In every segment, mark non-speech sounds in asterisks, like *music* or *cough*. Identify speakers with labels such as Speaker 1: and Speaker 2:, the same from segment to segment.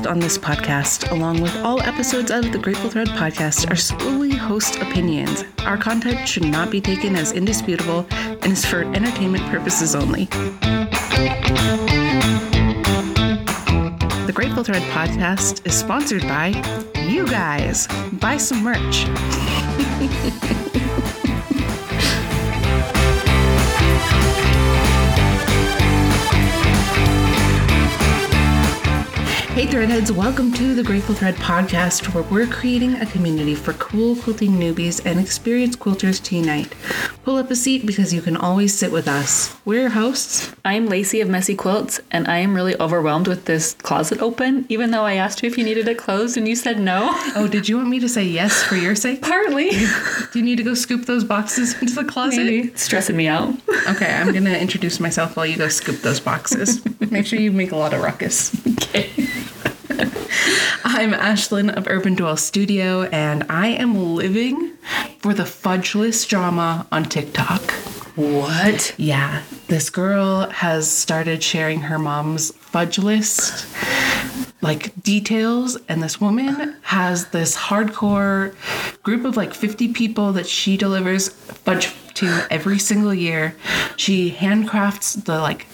Speaker 1: on this podcast, along with all episodes of the Grateful Thread podcast, are solely host opinions. Our content should not be taken as indisputable and is for entertainment purposes only. The Grateful Thread podcast is sponsored by you guys. Buy some merch. *laughs* Hey Threadheads, welcome to the Grateful Thread podcast, where we're creating a community for cool quilting newbies and experienced quilters to unite. Pull up a seat because you can always sit with us. We're your hosts.
Speaker 2: I'm Lacie of Messy Quilts, and I am really overwhelmed with this closet open, even though I asked you if you needed it closed and you said no. *laughs*
Speaker 1: Oh, did you want me to say yes for your sake?
Speaker 2: Partly.
Speaker 1: Do you need to go scoop those boxes *laughs* into the closet?
Speaker 2: Maybe. It's stressing me out.
Speaker 1: Okay, I'm gonna introduce myself while you go scoop those boxes. *laughs* Make sure you make a lot of ruckus.
Speaker 2: Okay.
Speaker 1: I'm Ashelyn of Urban Dwell Studio, and I am living for the Fudgeless drama on TikTok.
Speaker 2: What?
Speaker 1: Yeah, this girl has started sharing her mom's fudge list, like details, and this woman has this hardcore group of like 50 people that she delivers fudge to every single year. She handcrafts the like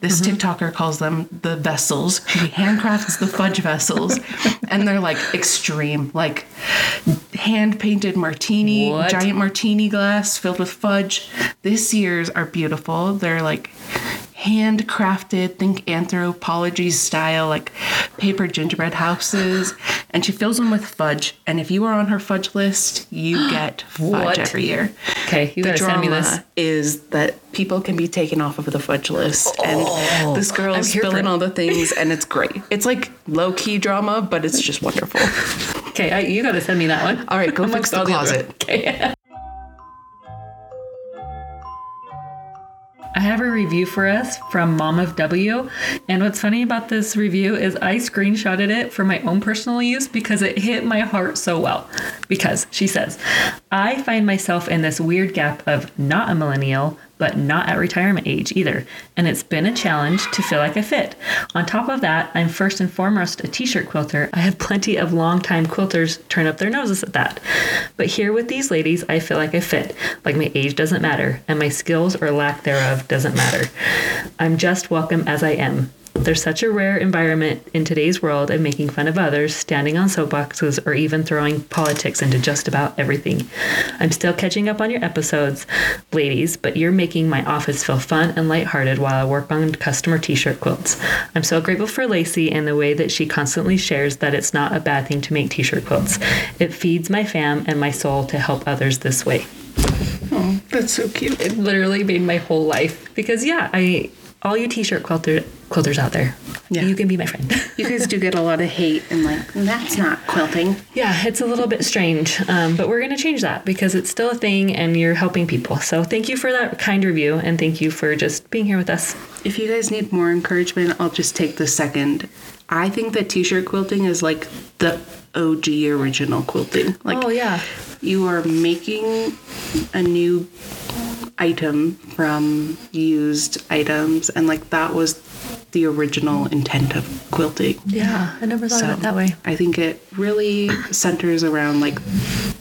Speaker 1: this mm-hmm. TikToker calls them the vessels. She handcrafts the fudge vessels, *laughs* and they're like extreme, like hand painted martini,
Speaker 2: What?
Speaker 1: giant martini glass filled with fudge. This year's are beautiful. They're like handcrafted, think Anthropologie style, like paper gingerbread houses. And she fills them with fudge. And if you are on her fudge list, you *gasps* get fudge every year
Speaker 2: Okay, you
Speaker 1: the
Speaker 2: gotta send me this.
Speaker 1: is that people can be taken off of the fudge list, and oh, this girl is spilling all the things, and it's great. It's like low key drama, but it's just wonderful.
Speaker 2: Okay, I, you gotta send me that one.
Speaker 1: All right, go fix the closet.
Speaker 2: Okay. *laughs* I have a review for us from Mom of W. And what's funny about this review is I screenshotted it for my own personal use because it hit my heart so well. Because she says, I find myself in this weird gap of not a millennial, but not at retirement age either. And it's been a challenge to feel like I fit. On top of that, I'm first and foremost a t shirt quilter. I have plenty of longtime quilters turn up their noses at that. But here with these ladies, I feel like I fit. Like my age doesn't matter, and my skills or lack thereof doesn't matter. I'm just welcome as I am. There's such a rare environment in today's world of making fun of others, standing on soapboxes, or even throwing politics into just about everything. I'm still catching up on your episodes, ladies, but you're making my office feel fun and lighthearted while I work on customer t shirt quilts. I'm so grateful for Lacie and the way that she constantly shares that it's not a bad thing to make t shirt quilts. It feeds my fam and my soul to help others this way
Speaker 1: Oh, that's so cute.
Speaker 2: it literally made my whole life because yeah i all you t-shirt quilter, quilters out there
Speaker 1: Yeah.
Speaker 2: you can be my friend
Speaker 1: You guys do get a lot of hate, and like that's not quilting.
Speaker 2: yeah it's a little bit strange um, but we're going to change that because it's still a thing and you're helping people so thank you for that kind review and thank you for just being here with us
Speaker 1: If you guys need more encouragement, I'll just take the second. I think that t-shirt quilting is like the OG original quilting. Like
Speaker 2: oh yeah
Speaker 1: you are making a new item from used items and like that was the original intent of quilting
Speaker 2: yeah i never thought of it that way.
Speaker 1: I think it really centers around like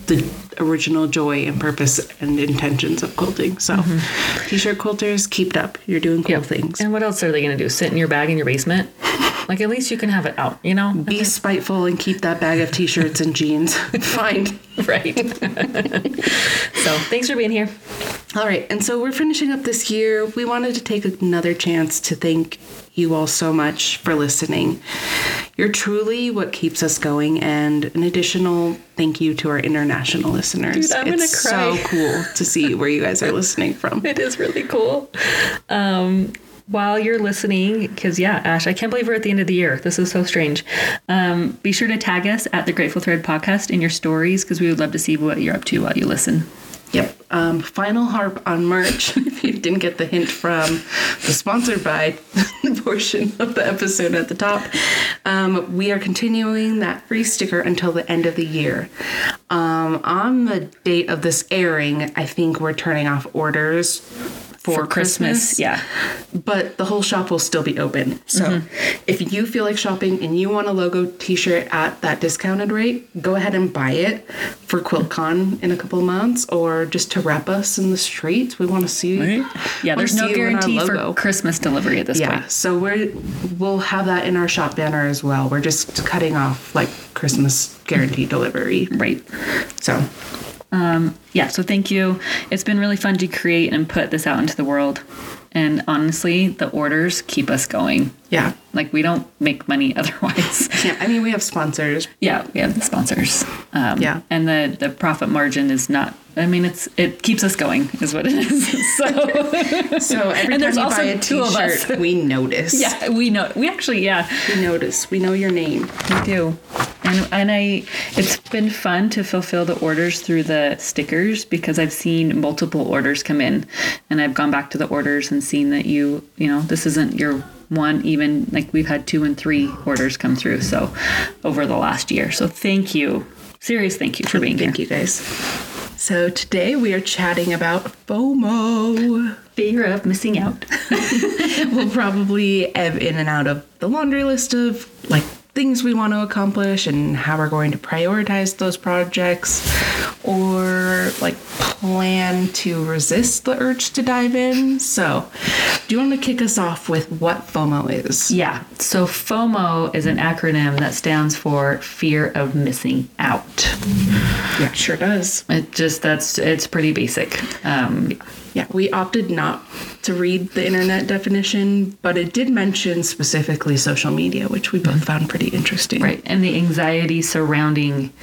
Speaker 1: the original joy and purpose and intentions of quilting so mm-hmm. t-shirt quilters keep it up. You're doing cool
Speaker 2: Yep.
Speaker 1: things.
Speaker 2: And what else are they going to do? Sit in your bag in your basement? *laughs* Like at least you can have it out you know?
Speaker 1: Be spiteful and keep that bag of t-shirts and jeans. *laughs* Fine.
Speaker 2: Right. *laughs* So thanks for being here
Speaker 1: All right, and so we're finishing up this year. We wanted to take another chance to thank you all so much for listening. You're truly what keeps us going, and an additional thank you to our international listeners.
Speaker 2: Dude, I'm gonna
Speaker 1: it's
Speaker 2: cry.
Speaker 1: so cool to see where you guys are listening from. *laughs*
Speaker 2: It is really cool. Um, while you're listening, because yeah, Ash, I can't believe we're at the end of the year. This is so strange. Um, be sure to tag us at the Grateful Thread podcast in your stories because we would love to see what you're up to while you listen.
Speaker 1: Yep. Um, final harp on merch. *laughs* if you didn't get the hint from the sponsored by *laughs* portion of the episode at the top, um, we are continuing that free sticker until the end of the year. Um, on the date of this airing, I think we're turning off orders for, Christmas.
Speaker 2: Yeah.
Speaker 1: but the whole shop will still be open. So mm-hmm. if you feel like shopping and you want a logo t-shirt at that discounted rate, go ahead and buy it for QuiltCon in a couple of months or just to wrap us in the streets. We want to see
Speaker 2: Yeah,
Speaker 1: wanna
Speaker 2: there's no guarantee for. Christmas delivery at this
Speaker 1: Yeah,
Speaker 2: point.
Speaker 1: so we're we'll have that in our shop banner as well. We're just cutting off like Christmas guarantee delivery.
Speaker 2: Right.
Speaker 1: So
Speaker 2: Um, yeah, so thank you. It's been really fun to create and put this out into the world. And honestly, the orders keep us going.
Speaker 1: Yeah.
Speaker 2: Like, we don't make money *laughs* otherwise.
Speaker 1: Yeah, I mean we have sponsors.
Speaker 2: yeah, we have the sponsors. Um,
Speaker 1: Yeah.
Speaker 2: And the, the profit margin is not, I mean, it's it keeps us going, is what it is. *laughs* So,
Speaker 1: So every
Speaker 2: And there's
Speaker 1: time you
Speaker 2: also
Speaker 1: buy a
Speaker 2: two of us.
Speaker 1: t-shirt, we notice.
Speaker 2: yeah, we know. We actually, yeah.
Speaker 1: We notice. We know your name.
Speaker 2: We do. And and I it's been fun to fulfill the orders through the stickers because I've seen multiple orders come in and I've gone back to the orders and seen that you, you know, this isn't your one even like we've had two and three orders come through so over the last year. So thank you. Serious thank you for being here.
Speaker 1: Thank you guys. So today we are chatting about FOMO.
Speaker 2: Fear of missing out. *laughs*
Speaker 1: we'll probably ebb in and out of the laundry list of like things we want to accomplish and how we're going to prioritize those projects or like plan to resist the urge to dive in. So, do you want to kick us off with what FOMO is?
Speaker 2: Yeah. So FOMO is an acronym that stands for fear of missing out.
Speaker 1: Yeah, sure does.
Speaker 2: It just that's it's pretty basic. Um,
Speaker 1: Yeah, we opted not to read the internet definition, but it did mention specifically social media, which we both found pretty interesting.
Speaker 2: Right. And the anxiety surrounding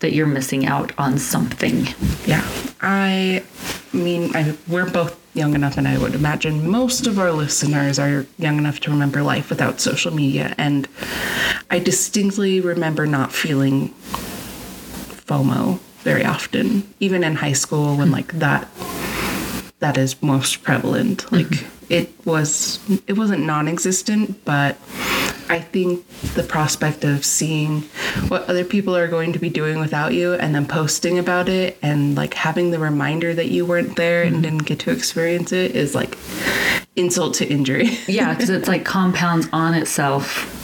Speaker 2: that you're missing out on something.
Speaker 1: Yeah, I mean, I, we're both young enough, and I would imagine most of our listeners are young enough to remember life without social media. And I distinctly remember not feeling FOMO very often, even in high school when like that that is most prevalent. Mm-hmm. Like it was, it wasn't non-existent, but I think the prospect of seeing what other people are going to be doing without you and then posting about it and like having the reminder that you weren't there and mm-hmm. didn't get to experience it is like insult to injury.
Speaker 2: Yeah, because it's like *laughs* compounds on itself.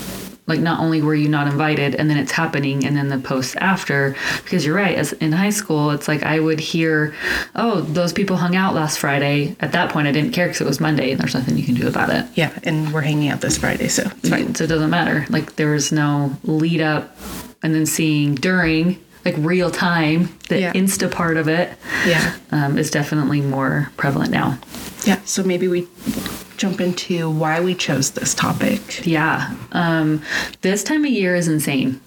Speaker 2: Like not only were you not invited, and then it's happening, and then the posts after. Because you're right, as in high school, it's like I would hear, "Oh, those people hung out last Friday." At that point, I didn't care because it was Monday, and there's nothing you can do about it.
Speaker 1: yeah, and we're hanging out this Friday, so it's fine.
Speaker 2: So it doesn't matter. Like there was no lead up, and then seeing during, like real time, the
Speaker 1: Yeah.
Speaker 2: Insta part of it
Speaker 1: Yeah.
Speaker 2: um, is definitely more prevalent now.
Speaker 1: Yeah, so maybe we jump into why we chose this topic.
Speaker 2: Yeah. Um, this time of year is insane.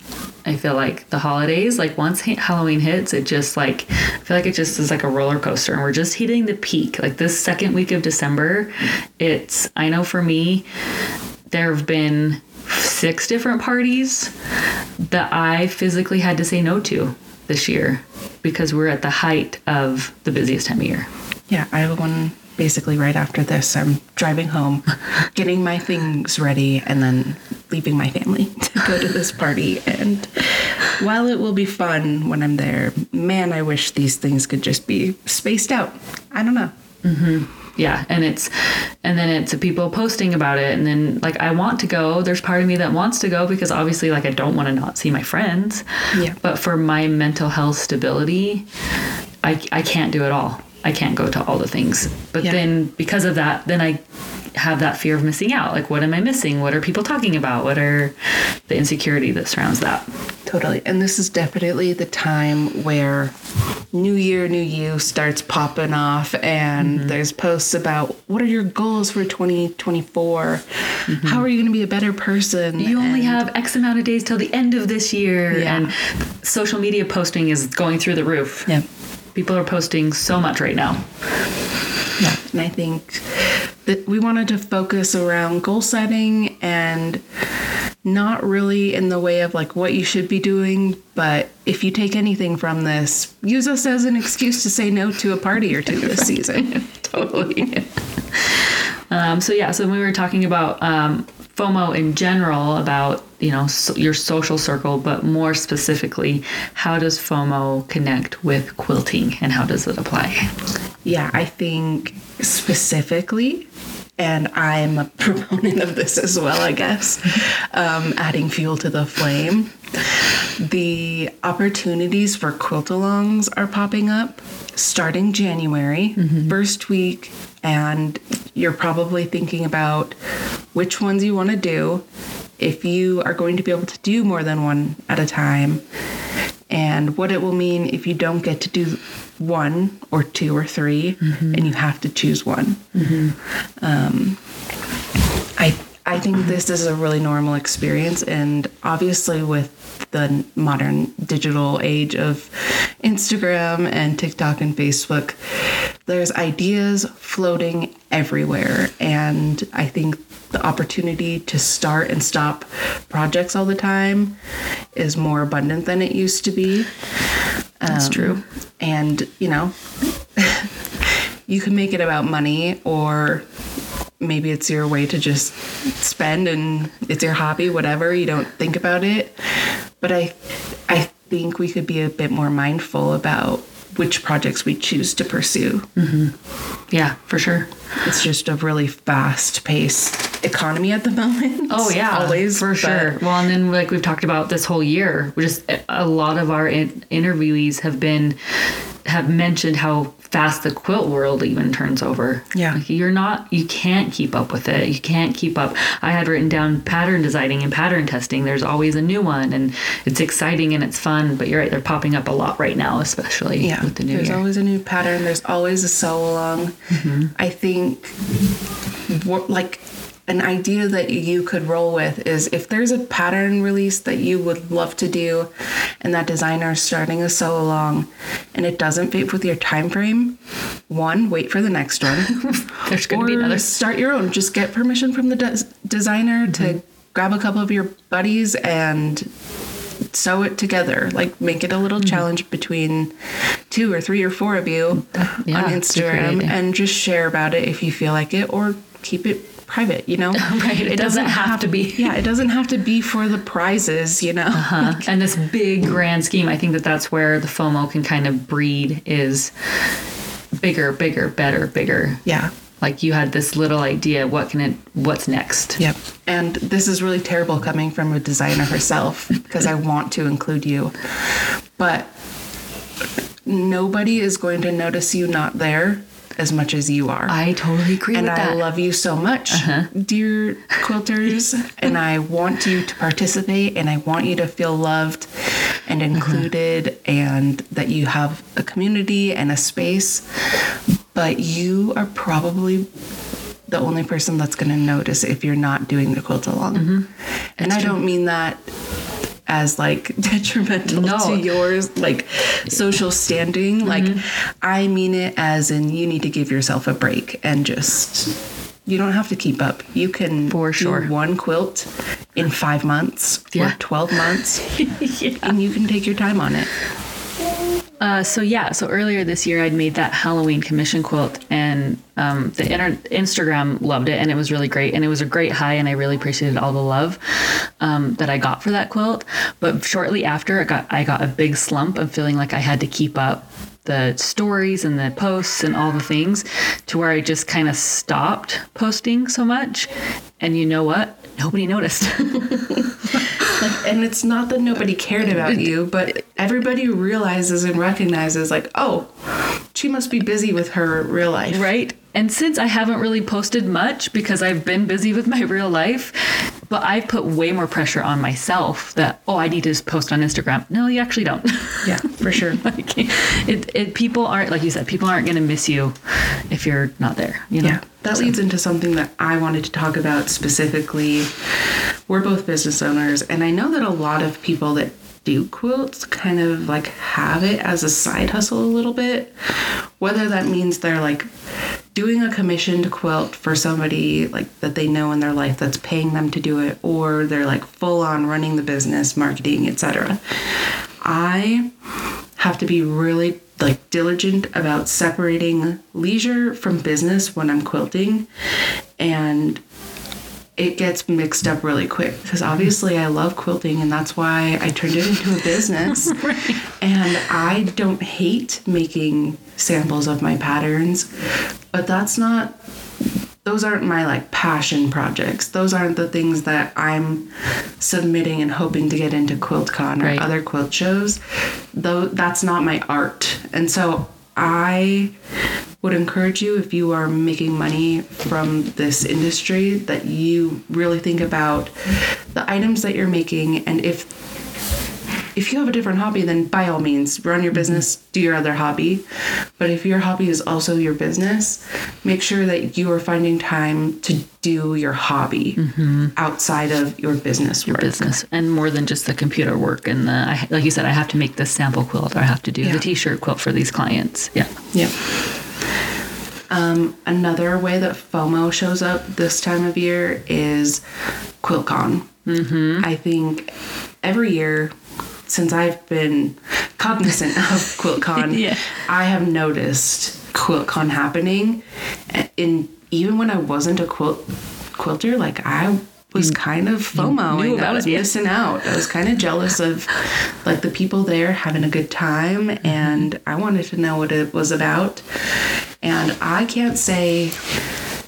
Speaker 2: I feel like the holidays, like once ha- Halloween hits, it just like, I feel like it just is like a roller coaster and we're just hitting the peak. Like this second week of December, it's, I know for me, there have been six different parties that I physically had to say no to this year because we're at the height of the busiest time of year.
Speaker 1: Yeah, I have one basically right after this. I'm driving home, *laughs* getting my things ready, and then leaving my family *laughs* to go to this party. And while it will be fun when I'm there, man, I wish these things could just be spaced out. I don't know. Mm-hmm.
Speaker 2: Yeah, and it's and then it's people posting about it and then like I want to go. There's part of me that wants to go because obviously like I don't want to not see my friends.
Speaker 1: Yeah.
Speaker 2: But for my mental health stability, I I can't do it all. I can't go to all the things. But
Speaker 1: Yeah.
Speaker 2: then because of that, then I have that fear of missing out. Like what am I missing? What are people talking about? What are the insecurity that surrounds that?
Speaker 1: Totally. And this is definitely the time where New Year, New You starts popping off, and mm-hmm. there's posts about what are your goals for 2024? Mm-hmm. How are you going to be a better person?
Speaker 2: You only
Speaker 1: And-
Speaker 2: have X amount of days till the end of this year
Speaker 1: Yeah.
Speaker 2: and social media posting is going through the roof.
Speaker 1: Yeah.
Speaker 2: People are posting so much right now.
Speaker 1: Yeah, and I think that we wanted to focus around goal setting and not really in the way of like what you should be doing, but if you take anything from this, use us as an excuse to say no to a party or two this *laughs* season.
Speaker 2: totally. *laughs* um, so yeah, so we were talking about um, FOMO in general about you know so your social circle, but more specifically, how does FOMO connect with quilting and how does it apply?
Speaker 1: Yeah, I think specifically, and I'm a *laughs* proponent of this as well, I guess, um, adding fuel to the flame. The opportunities for quilt alongs are popping up starting January, first week, and you're probably thinking about which ones you want to do, if you are going to be able to do more than one at a time, and what it will mean if you don't get to do one or two or 3 and you have to choose one. Um, I think this is a really normal experience, and obviously with the modern digital age of Instagram and TikTok and Facebook, there's ideas floating everywhere, and I think the opportunity to start and stop projects all the time is more abundant than it used to be.
Speaker 2: That's
Speaker 1: Um,
Speaker 2: true.
Speaker 1: And, you know, *laughs* you can make it about money or maybe it's your way to just spend and it's your hobby whatever you don't think about it but i i think we could be a bit more mindful about which projects we choose to pursue mm-hmm.
Speaker 2: Yeah, for sure.
Speaker 1: it's just a really fast paced economy at the *laughs* moment
Speaker 2: Oh yeah,
Speaker 1: always
Speaker 2: for sure. Well, and then like we've talked about this whole year, just a lot of our in- interviewees have been have mentioned how fast the quilt world even turns over.
Speaker 1: Yeah.
Speaker 2: Like, you're not you can't keep up with it. You can't keep up. I had written down pattern designing and pattern testing. There's always a new one, and it's exciting and it's fun. But you're right, they're popping up a lot right now, especially
Speaker 1: yeah
Speaker 2: with the new
Speaker 1: there's
Speaker 2: year.
Speaker 1: always a new pattern there's always a sew along mm-hmm. i think like an idea that you could roll with is if there's a pattern release that you would love to do and that designer is starting a sew along and it doesn't fit with your time frame one wait for the next one. *laughs*
Speaker 2: There's going to be another.
Speaker 1: start your own. Just get permission from the des- designer to mm-hmm. grab a couple of your buddies and sew it together. Like make it a little mm-hmm. challenge between two or three or four of you
Speaker 2: Yeah,
Speaker 1: on
Speaker 2: it's a great
Speaker 1: instagram and just share about it if you feel like it or keep it private you know *laughs*
Speaker 2: Right, it doesn't have to be. *laughs*
Speaker 1: yeah it doesn't have to be for the prizes you know *laughs*
Speaker 2: Uh, and this big grand scheme, I think that that's where the FOMO can kind of breed is bigger, bigger, better, bigger.
Speaker 1: yeah
Speaker 2: Like you had this little idea, what can it, what's next?
Speaker 1: Yep. And this is really terrible coming from a designer herself because I want to include you. But nobody is going to notice you not there as much as you are.
Speaker 2: I totally agree
Speaker 1: and
Speaker 2: with
Speaker 1: I
Speaker 2: that. Uh-huh.
Speaker 1: love you so much, dear quilters. *laughs* and I want you to participate and I want you to feel loved and
Speaker 2: Uh-huh.
Speaker 1: included and that you have a community and a space. But you are probably the only person that's going to notice if you're not doing the quilt along.
Speaker 2: Mm-hmm.
Speaker 1: And I don't mean that as like *laughs* detrimental
Speaker 2: No.
Speaker 1: to yours like social standing
Speaker 2: Mm-hmm.
Speaker 1: like i mean it as in you need to give yourself a break and just you don't have to keep up you can
Speaker 2: For sure.
Speaker 1: one quilt in five months
Speaker 2: Yeah.
Speaker 1: or 12 months *laughs* and you can take your time on it
Speaker 2: Uh, so yeah, so earlier this year I'd made that Halloween commission quilt, and um, the inter- Instagram loved it, and it was really great, and it was a great high, and I really appreciated all the love um, that I got for that quilt. But shortly after, it got I got a big slump of feeling like I had to keep up the stories and the posts and all the things, to where I just kind of stopped posting so much. And you know what? Nobody noticed. *laughs*
Speaker 1: and it's not that nobody cared about *laughs* you but everybody realizes and recognizes like oh she must be busy with her real life
Speaker 2: Right. And since I haven't really posted much because I've been busy with my real life, but I've put way more pressure on myself that, oh, I need to just post on Instagram. No, you actually don't. *laughs*
Speaker 1: yeah for sure *laughs*
Speaker 2: like, it, it, people aren't, like you said, people aren't going to miss you if you're not there. You know?
Speaker 1: Yeah, that leads into something that I wanted to talk about specifically. We're both business owners, and I know that a lot of people that do quilts kind of like have it as a side hustle a little bit. Whether that means they're like doing a commissioned quilt for somebody like that they know in their life that's paying them to do it, or they're like full on running the business, marketing, etc. I have to be really like diligent about separating leisure from business when I'm quilting and it gets mixed up really quick because obviously I love quilting and that's why I turned it into a business. *laughs* And I don't hate making samples of my patterns, but that's not those aren't my like passion projects. Those aren't the things that I'm submitting and hoping to get into QuiltCon or
Speaker 2: Right.
Speaker 1: other quilt shows. Though that's not my art. And so I would encourage you if you are making money from this industry that you really think about the items that you're making and if if you have a different hobby then by all means run your business do your other hobby but if your hobby is also your business make sure that you are finding time to do your hobby outside of your business work
Speaker 2: business and more than just the computer work and the I, like you said i have to make this sample quilt or i have to do
Speaker 1: Yeah.
Speaker 2: the t-shirt quilt for these clients yeah
Speaker 1: Yep. Um, another way that FOMO shows up this time of year is QuiltCon. Mm-hmm. I think every year since I've been cognizant *laughs* of QuiltCon,
Speaker 2: Yeah.
Speaker 1: I have noticed QuiltCon happening. In even when I wasn't a quilt quilter, like I was kind of FOMOing. I was
Speaker 2: it,
Speaker 1: missing out. I was kind of jealous of like the people there having a good time and I wanted to know what it was about. And I can't say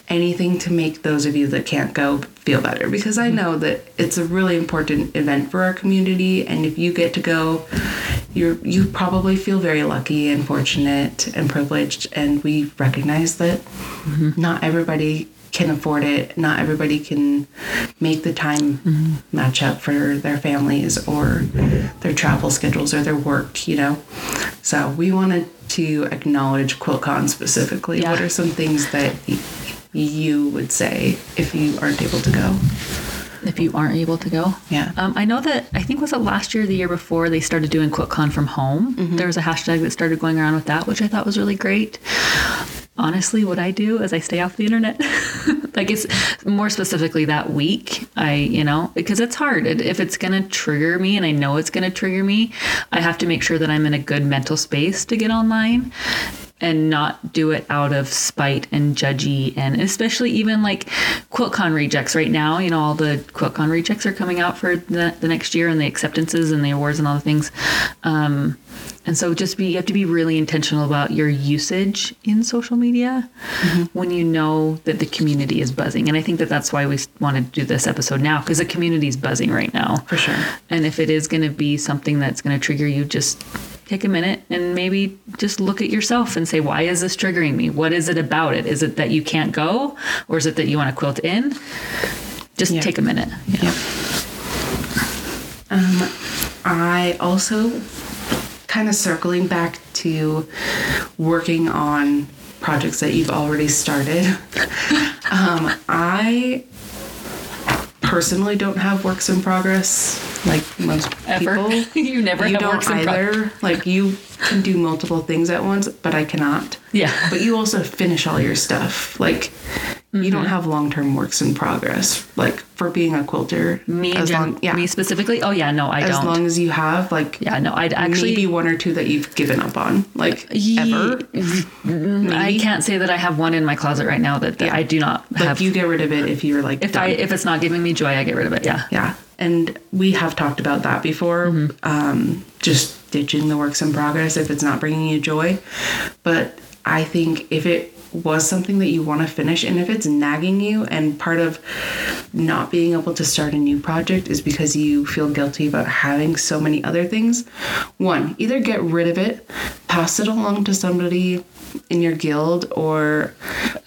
Speaker 1: anything to make those of you that can't go feel better. Because I mm-hmm. know that it's a really important event for our community and if you get to go you're you probably feel very lucky and fortunate and privileged and we recognize that mm-hmm. not everybody can afford it not everybody can make the time mm-hmm. match up for their families or their travel schedules or their work you know? So we wanted to acknowledge quiltcon specifically.
Speaker 2: Yeah.
Speaker 1: what are some things that you would say if you aren't able to go?
Speaker 2: If you aren't able to go?
Speaker 1: Yeah.
Speaker 2: um, i know that i think was it last year or the year before they started doing quiltcon from home.
Speaker 1: Mm-hmm.
Speaker 2: there was a hashtag that started going around with that which i thought was really great. Honestly what i do is i stay off the internet. *laughs* Like it's more specifically that week i you know because it's hard. It- if it's gonna trigger me and i know it's gonna trigger me i have to make sure that i'm in a good mental space to get online and not do it out of spite and judgy and especially even like QuiltCon rejects right now you know all the QuiltCon rejects are coming out for the, the next year and the acceptances and the awards and all the things. Um, and so just be you have to be really intentional about your usage in social media when you know that the community is buzzing. And i think that that's why we wanted to do this episode now because the community is buzzing right now.
Speaker 1: For sure.
Speaker 2: and if it is going to be something that's going to trigger you, just take a minute and maybe just look at yourself and say, why is this triggering me? What is it about it? Is it that you can't go or is it that you want to quilt in? Just
Speaker 1: Yeah.
Speaker 2: take a minute. Yeah.
Speaker 1: Yep. Um, I also kind of circling back to working on projects that you've already started. *laughs* um, I personally don't have works in progress like most
Speaker 2: Ever.
Speaker 1: people. *laughs*
Speaker 2: you never
Speaker 1: you
Speaker 2: have
Speaker 1: don't
Speaker 2: works in progress.
Speaker 1: either. Like you can do multiple things at once, but I cannot.
Speaker 2: Yeah.
Speaker 1: But you also finish all your stuff. Like you
Speaker 2: Mm-hmm.
Speaker 1: don't have long term works in progress. Like for being a quilter.
Speaker 2: Me,
Speaker 1: as
Speaker 2: gen-
Speaker 1: long, yeah.
Speaker 2: me specifically? Oh, yeah, no, I
Speaker 1: as
Speaker 2: don't.
Speaker 1: As long as you have like
Speaker 2: yeah, no, I'd actually.
Speaker 1: maybe one or two that you've given up on. Like
Speaker 2: Ye-
Speaker 1: ever.
Speaker 2: I can't say that I have one in my closet right now that, that
Speaker 1: Yeah.
Speaker 2: I do not
Speaker 1: Like
Speaker 2: have.
Speaker 1: you get rid of it if you're like
Speaker 2: if
Speaker 1: done.
Speaker 2: I if it's not giving me joy, I get rid of it. Yeah.
Speaker 1: Yeah. And we have talked about that before.
Speaker 2: Mm-hmm.
Speaker 1: Um, just ditching the works in progress if it's not bringing you joy. But I think if it was something that you want to finish and if it's nagging you and part of not being able to start a new project is because you feel guilty about having so many other things one either get rid of it pass it along to somebody in your guild or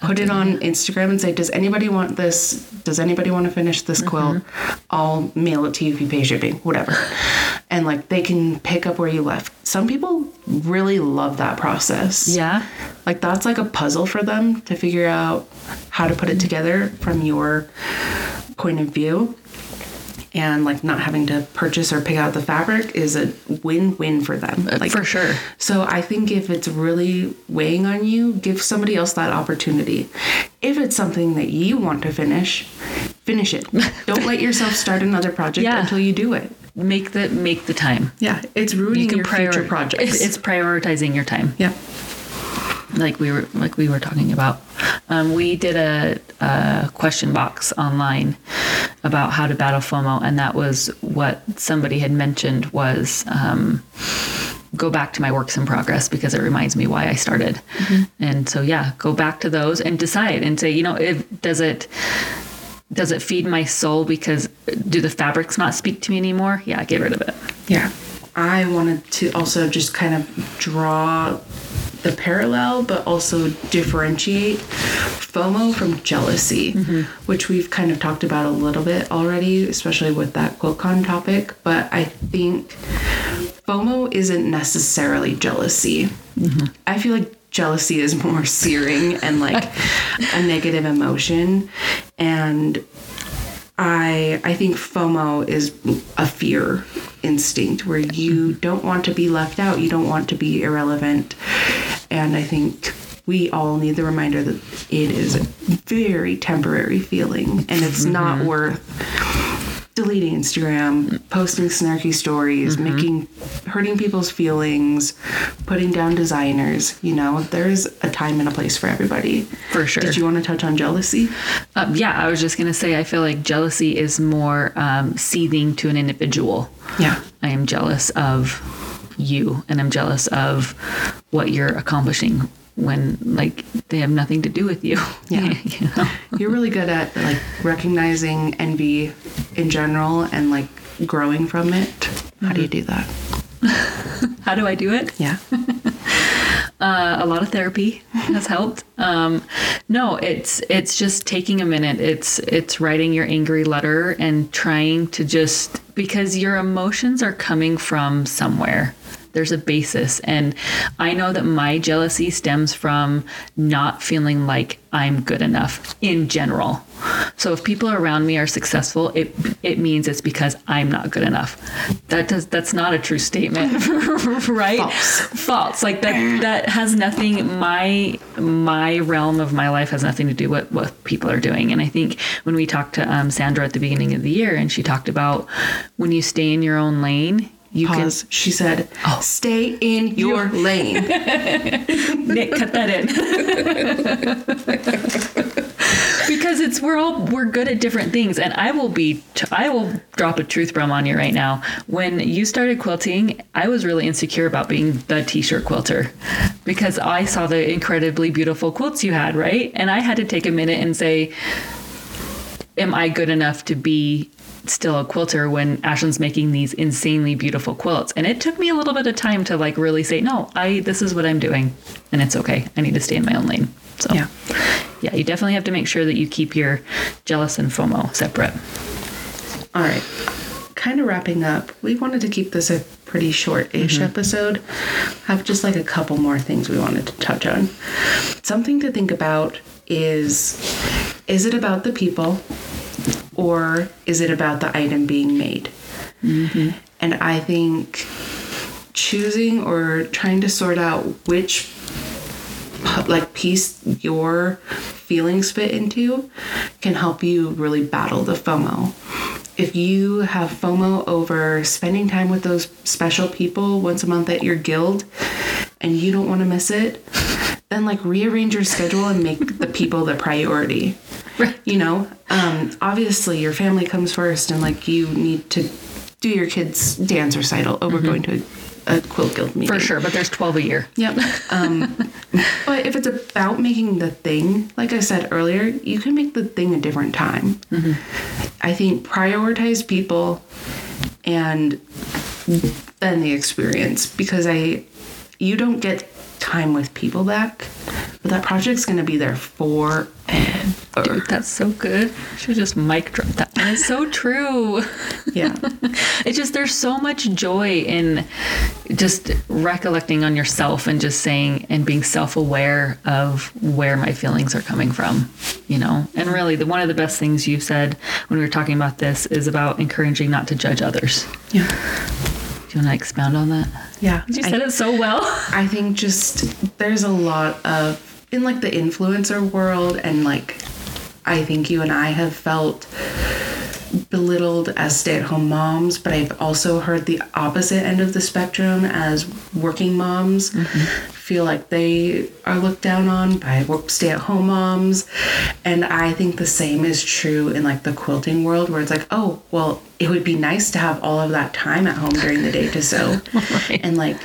Speaker 1: put it on Instagram and say does anybody want this? Does anybody want to finish this mm-hmm. quilt? I'll mail it to you if you pay shipping whatever. And like they can pick up where you left. Some people really love that process.
Speaker 2: Yeah.
Speaker 1: like that's like a puzzle for them to figure out how to put it together from your point of view. And like not having to purchase or pick out the fabric is a win-win for them. Like
Speaker 2: for sure.
Speaker 1: So I think if it's really weighing on you, give somebody else that opportunity. If it's something that you want to finish, finish it. *laughs* Don't let yourself start another project
Speaker 2: Yeah.
Speaker 1: until you do it.
Speaker 2: Make the make the time.
Speaker 1: Yeah, it's ruining your future projects.
Speaker 2: It's, it's prioritizing your time.
Speaker 1: yeah.
Speaker 2: like we were like we were talking about Um, we did a, a question box online about how to battle FOMO, and that was what somebody had mentioned was um, go back to my works in progress because it reminds me why I started. And so yeah, go back to those and decide and say, you know, if does it does it feed my soul because do the fabrics not speak to me anymore? Yeah, get rid of it.
Speaker 1: Yeah. I wanted to also just kind of draw the parallel, but also differentiate FOMO from jealousy, mm-hmm. which we've kind of talked about a little bit already, especially with that QuiltCon topic. But I think FOMO isn't necessarily jealousy. Mm-hmm. I feel like jealousy is more *laughs* searing and like a negative emotion. And I I think FOMO is a fear instinct where you don't want to be left out, you don't want to be irrelevant. And I think we all need the reminder that it is a very temporary feeling and it's not mm-hmm. worth deleting Instagram, posting snarky stories, making hurting people's feelings, putting down designers, you know, there's a time and a place for everybody.
Speaker 2: For sure.
Speaker 1: Did you want to touch on jealousy?
Speaker 2: Um, yeah, I was just gonna say I feel like jealousy is more um, seething to an individual.
Speaker 1: Yeah.
Speaker 2: I am jealous of you, and I'm jealous of what you're accomplishing when like they have nothing to do with you.
Speaker 1: Yeah. *laughs*
Speaker 2: you know? *laughs*
Speaker 1: You're really good at like recognizing envy in general and like growing from it. How do you do that? *laughs*
Speaker 2: How do I do it?
Speaker 1: Yeah.
Speaker 2: Uh, a lot of therapy has helped. Um, no, it's it's just taking a minute. It's it's writing your angry letter and trying to just because your emotions are coming from somewhere. There's a basis, and I know that my jealousy stems from not feeling like I'm good enough in general. So if people around me are successful, it it means it's because I'm not good enough. That does that's not a true statement, *laughs* right?
Speaker 1: False.
Speaker 2: False. Like that that has nothing my my realm of my life has nothing to do with what people are doing. And I think when we talked to um, Sandra at the beginning of the year, and she talked about when you stay in your own lane, you
Speaker 1: Pause. She said, oh. "Stay in your *laughs* lane."
Speaker 2: Nick cut that in. *laughs* because it's we're all we're good at different things and i will be i will drop a truth bomb on you right now when you started quilting i was really insecure about being the t-shirt quilter because i saw the incredibly beautiful quilts you had right and i had to take a minute and say am i good enough to be still a quilter when Ashelyn's making these insanely beautiful quilts. And it took me a little bit of time to like really say, no, I this is what I'm doing and it's okay. I need to stay in my own lane. So
Speaker 1: Yeah.
Speaker 2: yeah, you definitely have to make sure that you keep your jealous and FOMO separate.
Speaker 1: All right. Kind of wrapping up. We wanted to keep this a pretty short-ish mm-hmm. episode. I Have just like a couple more things we wanted to touch on. Something to think about is is it about the people or is it about the item being made? Mm-hmm. And I think choosing or trying to sort out which like piece your feelings fit into can help you really battle the FOMO. If you have FOMO over spending time with those special people once a month at your guild and you don't want to miss it, then like rearrange your schedule and make the people the priority.
Speaker 2: Right.
Speaker 1: You know, um, obviously your family comes first and like you need to do your kids' dance recital over going to a, a quilt guild meeting.
Speaker 2: For sure, but there's 12 a year.
Speaker 1: Yep. Um, *laughs* but if it's about making the thing, like I said earlier, you can make the thing a different time. I think prioritize people and then the experience because I, you don't get time with people back, but that project's gonna be there forever.
Speaker 2: Dude, that's so good. Should just mic drop that. And it's so true.
Speaker 1: Yeah. *laughs*
Speaker 2: It's just there's so much joy in just recollecting on yourself and just saying and being self-aware of where my feelings are coming from, you know. And really, the one of the best things you've said when we were talking about this is about encouraging not to judge others.
Speaker 1: Yeah.
Speaker 2: Do you want to expound on that?
Speaker 1: Yeah.
Speaker 2: You
Speaker 1: I-
Speaker 2: said it so well. *laughs*
Speaker 1: I think just there's a lot of in like the influencer world and like I think you and I have felt belittled as stay-at-home moms, but I've also heard the opposite end of the spectrum as working moms mm-hmm. feel like they are looked down on by stay-at-home moms. And i think the same is true in like the quilting world where it's like oh well it would be nice to have all of that time at home during the day to sew. *laughs* And like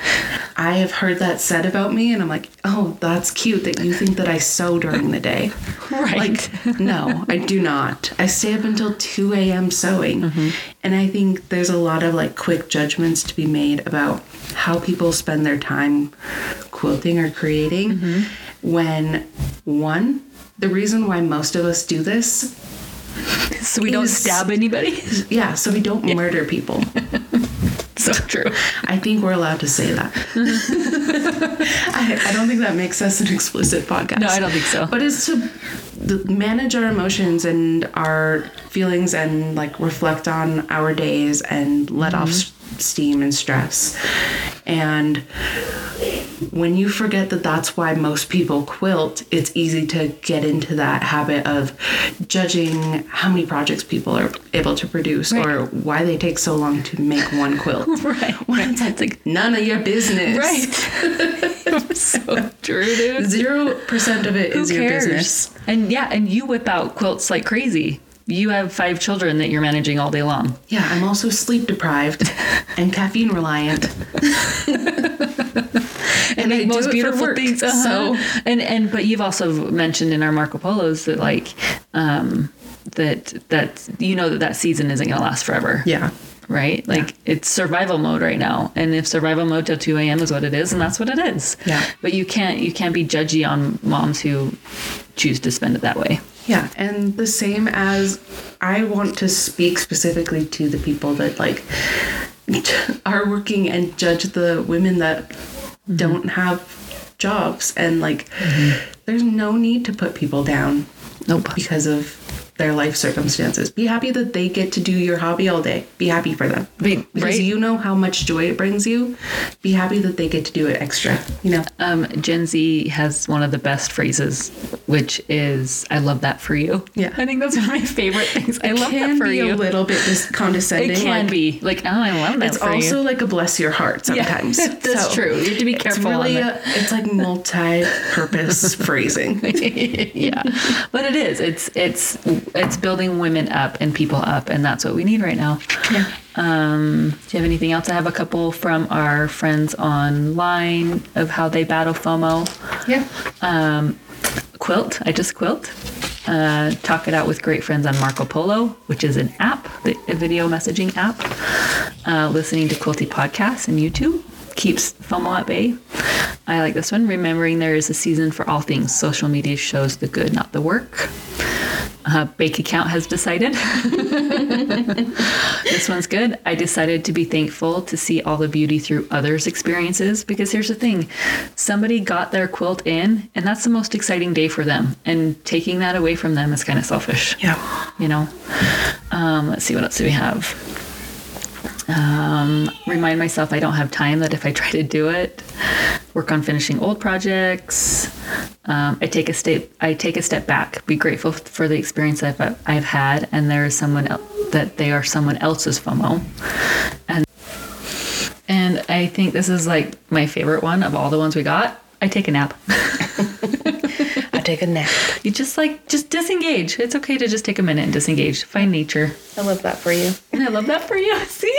Speaker 1: i have heard that said about me and i'm like oh that's cute that you think that i sew during the day. *laughs*
Speaker 2: Right.
Speaker 1: like no i do not. I stay up until 2 a.m sewing. Mm-hmm. And i think there's a lot of like quick judgments to be made about how people spend their time quilting or creating mm-hmm. when one the reason why most of us do this
Speaker 2: so we don't
Speaker 1: is-
Speaker 2: stab anybody.
Speaker 1: yeah so we don't murder people *laughs*
Speaker 2: so *laughs* true.
Speaker 1: i think we're allowed to say that. *laughs* I, I don't think that makes us an explicit podcast.
Speaker 2: No, I don't think so.
Speaker 1: but it's to manage our emotions and our feelings and like reflect on our days and let off mm-hmm. steam and stress. And when you forget that that's why most people quilt it's easy to get into that habit of judging how many projects people are able to produce or why they take so long to make one quilt *laughs*
Speaker 2: Right.
Speaker 1: when *laughs* it's like none of your business
Speaker 2: Right. *laughs* so true, dude.
Speaker 1: zero percent of it is
Speaker 2: Who
Speaker 1: your
Speaker 2: cares?
Speaker 1: business
Speaker 2: And yeah, and you whip out quilts like crazy. You have five children that you're managing all day long.
Speaker 1: Yeah, I'm also sleep deprived *laughs* and caffeine reliant. *laughs* and I
Speaker 2: most beautiful things. uh-huh.
Speaker 1: So
Speaker 2: and and but you've also mentioned in our Marco Polos that like um that that you know that that season isn't going to last forever.
Speaker 1: yeah,
Speaker 2: Right? Like it's survival mode right now. And if survival mode till 2 a.m. is what it is, and that's what it is.
Speaker 1: Yeah.
Speaker 2: But you can't you can't be judgy on moms who choose to spend it that way.
Speaker 1: Yeah, and the same as I want to speak specifically to the people that like *laughs* are working and judge the women that mm-hmm. don't have jobs. And like mm-hmm. there's no need to put people down
Speaker 2: Nope.
Speaker 1: because of their life circumstances. Be happy that they get to do your hobby all day. Be happy for them.
Speaker 2: Be-
Speaker 1: because
Speaker 2: right?
Speaker 1: you know how much joy it brings you. Be happy that they get to do it extra, you know.
Speaker 2: Um, Gen Z has one of the best phrases, which is "I love that for you."
Speaker 1: Yeah.
Speaker 2: I think that's one of my favorite things. I love that for
Speaker 1: be
Speaker 2: you.
Speaker 1: a little bit dis- condescending.
Speaker 2: it can
Speaker 1: like,
Speaker 2: be like, "Oh, I love that
Speaker 1: It's also
Speaker 2: you."
Speaker 1: like a bless your heart sometimes. *laughs*
Speaker 2: that's
Speaker 1: So,
Speaker 2: true. You have to be careful. on
Speaker 1: really, a, it's like multi-purpose *laughs* phrasing. *laughs*
Speaker 2: yeah, but it is. It's it's it's building women up and people up, and that's what we need right now.
Speaker 1: Yeah.
Speaker 2: Um, do you have anything else? I have a couple from our friends online of how they battle FOMO.
Speaker 1: Yeah.
Speaker 2: Um, quilt. I just quilt. Uh, talk it out with great friends on Marco Polo, which is an app, the- a video messaging app. Uh, listening to Quilty podcasts and YouTube keeps FOMO at bay. I like this one. Remembering there is a season for all things. Social media shows the good, not the work. Uh, Bake account has decided. *laughs* this one's good. I decided to be thankful to see all the beauty through others' experiences because here's the thing somebody got their quilt in, and that's the most exciting day for them. And taking that away from them is kind of selfish.
Speaker 1: Yeah.
Speaker 2: You know? Um, let's see, what else do we have? Um, remind myself I don't have time, that if I try to do it, work on finishing old projects. Um, I take a step. I take a step back. Be grateful for the experience I've I've had, and there is someone el- that they are someone else's FOMO, and and I think this is like my favorite one of all the ones we got. I take a nap. *laughs*
Speaker 1: I take a nap.
Speaker 2: You just like just disengage. It's okay to just take a minute and disengage. Find nature.
Speaker 1: I love that for you.
Speaker 2: And *laughs* I love that for you. *laughs* See?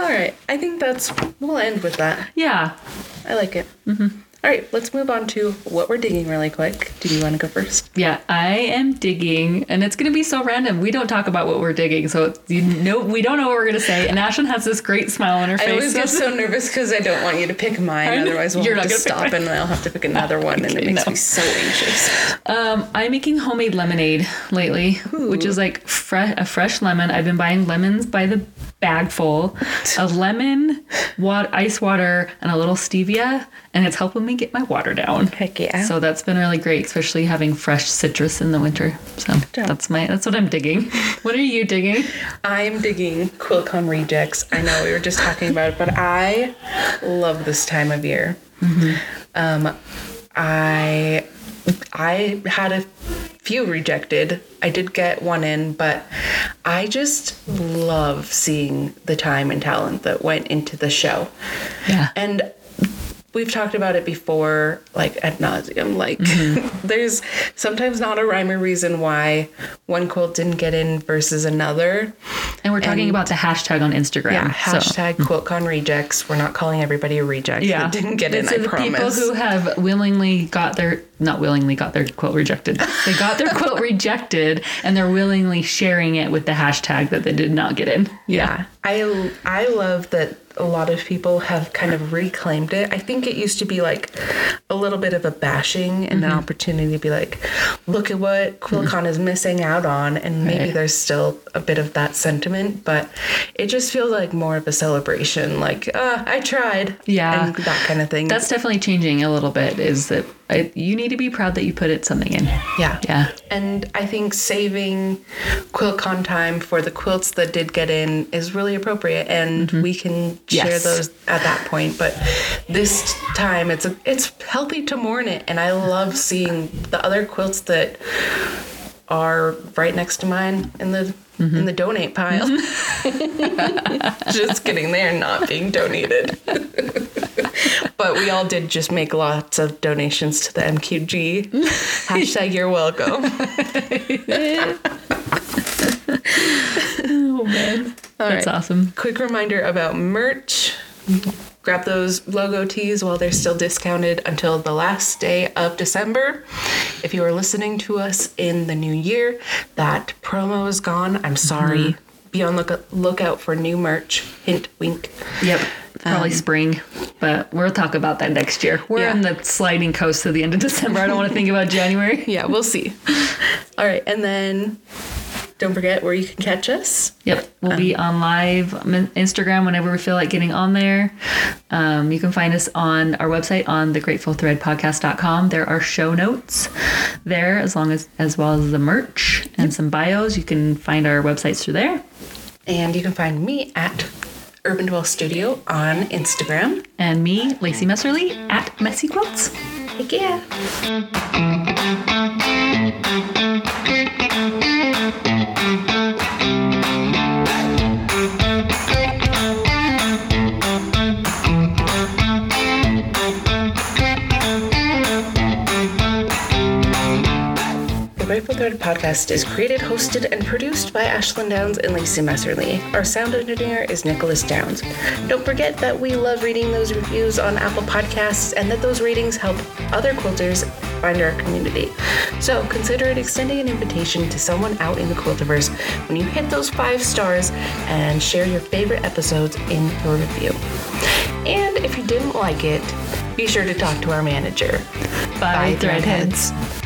Speaker 1: All right. I think that's. We'll end with that.
Speaker 2: Yeah.
Speaker 1: I like it. Mm-hmm. All right. Let's move on to what we're digging really quick. Do you want to go first?
Speaker 2: Yeah, I am digging, and it's going to be so random. We don't talk about what we're digging, so you know we don't know what we're going to say. And Ashelyn has this great smile on her face.
Speaker 1: I always get so *laughs* nervous because I don't want you to pick mine. Otherwise, we'll
Speaker 2: You're
Speaker 1: have
Speaker 2: not
Speaker 1: to stop and I'll have to pick another one, and it *laughs* makes
Speaker 2: no.
Speaker 1: me so anxious.
Speaker 2: um, I'm making homemade lemonade lately, which is like fre- a fresh lemon. I've been buying lemons by the bag full, of *laughs* lemon, wat- ice water, and a little stevia, and it's helping me get my water down.
Speaker 1: Heck yeah.
Speaker 2: So that's been really great, especially having fresh citrus in the winter. So that's my that's what I'm digging. *laughs* What are you digging?
Speaker 1: I'm digging QuiltCon rejects. I know we were just talking about it, but I love this time of year. Um, I I had a few rejected. I did get one in, but I just love seeing the time and talent that went into the show.
Speaker 2: Yeah.
Speaker 1: And we've talked about it before, like ad nauseum. Like,
Speaker 2: Mm-hmm. *laughs*
Speaker 1: there's sometimes not a rhyme or reason why one quilt didn't get in versus another.
Speaker 2: And we're talking
Speaker 1: And-
Speaker 2: about the hashtag on Instagram.
Speaker 1: Yeah,
Speaker 2: so-
Speaker 1: hashtag QuiltCon rejects. We're not calling everybody a reject.
Speaker 2: yeah,
Speaker 1: that didn't get in.
Speaker 2: It's
Speaker 1: I
Speaker 2: the
Speaker 1: promise.
Speaker 2: people who have willingly got their not willingly got their quilt rejected. They got their quilt *laughs* rejected, and they're willingly sharing it with the hashtag that they did not get in.
Speaker 1: Yeah. I I love that a lot of people have kind of reclaimed it. I think it used to be like a little bit of a bashing and
Speaker 2: Mm-hmm.
Speaker 1: an opportunity to be like, look at what QuiltCon is missing out on. And maybe
Speaker 2: Right.
Speaker 1: there's still a bit of that sentiment, but it just feels like more of a celebration. Like, uh, I tried.
Speaker 2: Yeah.
Speaker 1: And that kind of thing.
Speaker 2: That's definitely changing a little bit. Is that you need to be proud that you put it something in.
Speaker 1: yeah.
Speaker 2: Yeah.
Speaker 1: And I think saving QuiltCon time for the quilts that did get in is really appropriate, and we can share
Speaker 2: Mm-hmm. Yes.
Speaker 1: those at that point. But this time, it's a, it's healthy to mourn it, and I love seeing the other quilts that are right next to mine in the
Speaker 2: Mm-hmm.
Speaker 1: in the donate pile. *laughs* just kidding, they're not being donated. *laughs* but we all did just make lots of donations to the MQG. *laughs* Hashtag you're welcome.
Speaker 2: Oh man, that's
Speaker 1: right.
Speaker 2: awesome.
Speaker 1: Quick reminder about merch. Grab those logo tees while they're still discounted until the last day of December. If you are listening to us in the new year, that promo is gone. I'm sorry. Mm-hmm. Be on look lookout for new merch. Hint, wink.
Speaker 2: Yep. Probably um, spring, but we'll talk about that next year. We're
Speaker 1: Yeah.
Speaker 2: on the sliding coast to the end of *laughs* December. I don't want to think about January.
Speaker 1: Yeah, we'll see. *laughs* All right, and then don't forget where you can catch us.
Speaker 2: Yep. We'll be on live on Instagram whenever we feel like getting on there. Um, you can find us on our website on thegratefulthreadpodcast.com. There are show notes there as long as as well as the merch and some bios. You can find our websites through there.
Speaker 1: And you can find me at Urban Dwell Studio on Instagram.
Speaker 2: And me, Lacie Messerly, at Messy Quilts.
Speaker 1: Heck yeah. The Grateful Thread podcast is created, hosted, and produced by Ashelyn Downs and Lacie Messerly. Our sound engineer is Nicholas Downs. Don't forget that we love reading those reviews on Apple Podcasts and that those ratings help other quilters find our community. So consider it extending an invitation to someone out in the quiltiverse when you hit those five stars and share your favorite episodes in your review. And if you didn't like it, be sure to talk to our manager.
Speaker 2: Bye,
Speaker 1: Bye,
Speaker 2: Threadheads.